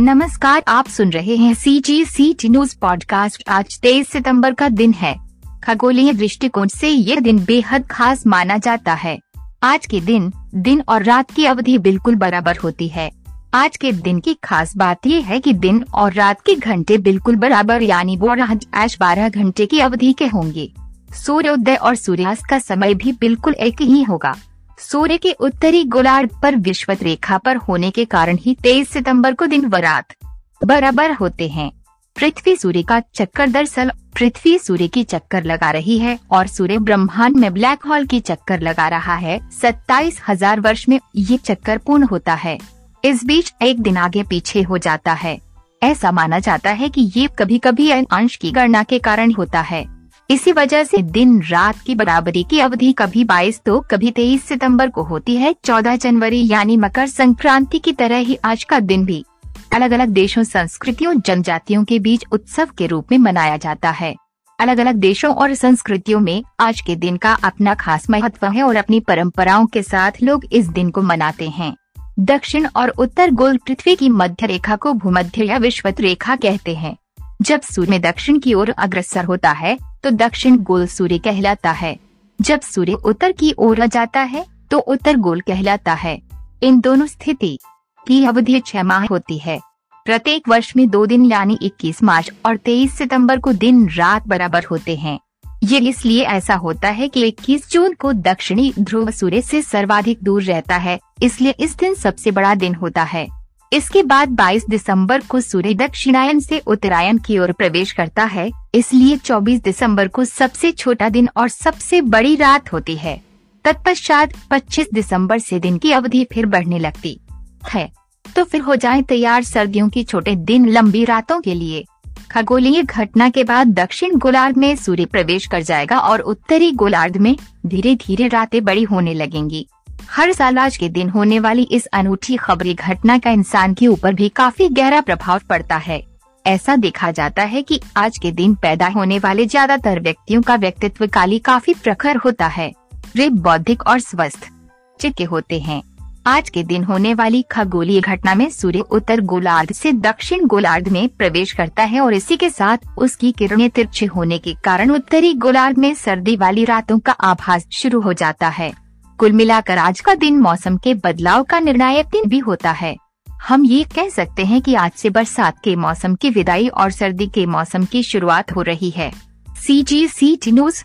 नमस्कार, आप सुन रहे हैं C G C T news podcast आज तेईस सितंबर का दिन है। खगोलीय दृष्टिकोण से ये दिन बेहद खास माना जाता है। आज के दिन दिन और रात की अवधि बिल्कुल बराबर होती है। आज के दिन की खास बात ये है कि दिन और रात के घंटे बिल्कुल बराबर, यानी वो आज बारह घंटे की अवधि के होंगे। सूर्योदय और सूर्यास्त का समय भी बिल्कुल एक ही होगा। सूर्य के उत्तरी गोलार्ध पर विश्वत रेखा पर होने के कारण ही तेईस सितंबर को दिन व रात बराबर होते हैं। पृथ्वी सूर्य का चक्कर दरअसल पृथ्वी सूर्य की चक्कर लगा रही है और सूर्य ब्रह्मांड में ब्लैक होल की चक्कर लगा रहा है। सत्ताईस हज़ार वर्ष में ये चक्कर पूर्ण होता है। इस बीच एक दिन आगे पीछे हो जाता है। ऐसा माना जाता है कि ये कभी कभी अंश की गणना के कारण होता है। इसी वजह से दिन रात की बराबरी की अवधि कभी 22 तो कभी 23 सितंबर को होती है। 14 जनवरी यानी मकर संक्रांति की तरह ही आज का दिन भी अलग अलग देशों, संस्कृतियों, जनजातियों के बीच उत्सव के रूप में मनाया जाता है। अलग अलग देशों और संस्कृतियों में आज के दिन का अपना खास महत्व है और अपनी परंपराओं के साथ लोग इस दिन को मनाते हैं। दक्षिण और उत्तर गोल पृथ्वी की मध्य रेखा को भूमध्य या विश्वत रेखा कहते हैं। जब सूर्य दक्षिण की ओर अग्रसर होता है तो दक्षिण गोल सूर्य कहलाता है। जब सूर्य उत्तर की ओर जाता है तो उत्तर गोल कहलाता है। इन दोनों स्थिति की अवधि छह माह होती है। प्रत्येक वर्ष में दो दिन यानी 21 मार्च और 23 सितंबर को दिन रात बराबर होते हैं। ये इसलिए ऐसा होता है कि 21 जून को दक्षिणी ध्रुव सूर्य से सर्वाधिक दूर रहता है, इसलिए इस दिन सबसे बड़ा दिन होता है। इसके बाद 22 दिसंबर को सूर्य दक्षिणायन से उत्तरायण की ओर प्रवेश करता है, इसलिए 24 दिसंबर को सबसे छोटा दिन और सबसे बड़ी रात होती है। तत्पश्चात 25 दिसंबर से दिन की अवधि फिर बढ़ने लगती है। तो फिर हो जाए तैयार सर्दियों की छोटे दिन लंबी रातों के लिए। खगोलीय घटना के बाद दक्षिण गोलार्ध में सूर्य प्रवेश कर जाएगा और उत्तरी गोलार्ध में धीरे धीरे रातें बड़ी होने लगेंगी। हर साल आज के दिन होने वाली इस अनूठी खबरी घटना का इंसान के ऊपर भी काफ़ी गहरा प्रभाव पड़ता है। ऐसा देखा जाता है कि आज के दिन पैदा होने वाले ज़्यादातर व्यक्तियों का व्यक्तित्व काली काफ़ी प्रखर होता है। वे बौद्धिक और स्वस्थ, चित्त होते हैं। आज के दिन होने वाली खगोलीय घटना में सूर्य उत्तर गोलार्ध से दक्षिण गोलार्ध में प्रवेश करता है और इसी के साथ उसकी किरणें तिरछे होने के कारण उत्तरी गोलार्ध में सर्दी वाली रातों का आभास शुरू हो जाता है। कुल मिलाकर आज का दिन मौसम के बदलाव का निर्णायक दिन भी होता है। हम ये कह सकते हैं कि आज से बरसात के मौसम की विदाई और सर्दी के मौसम की शुरुआत हो रही है। सी जी सी टी न्यूज़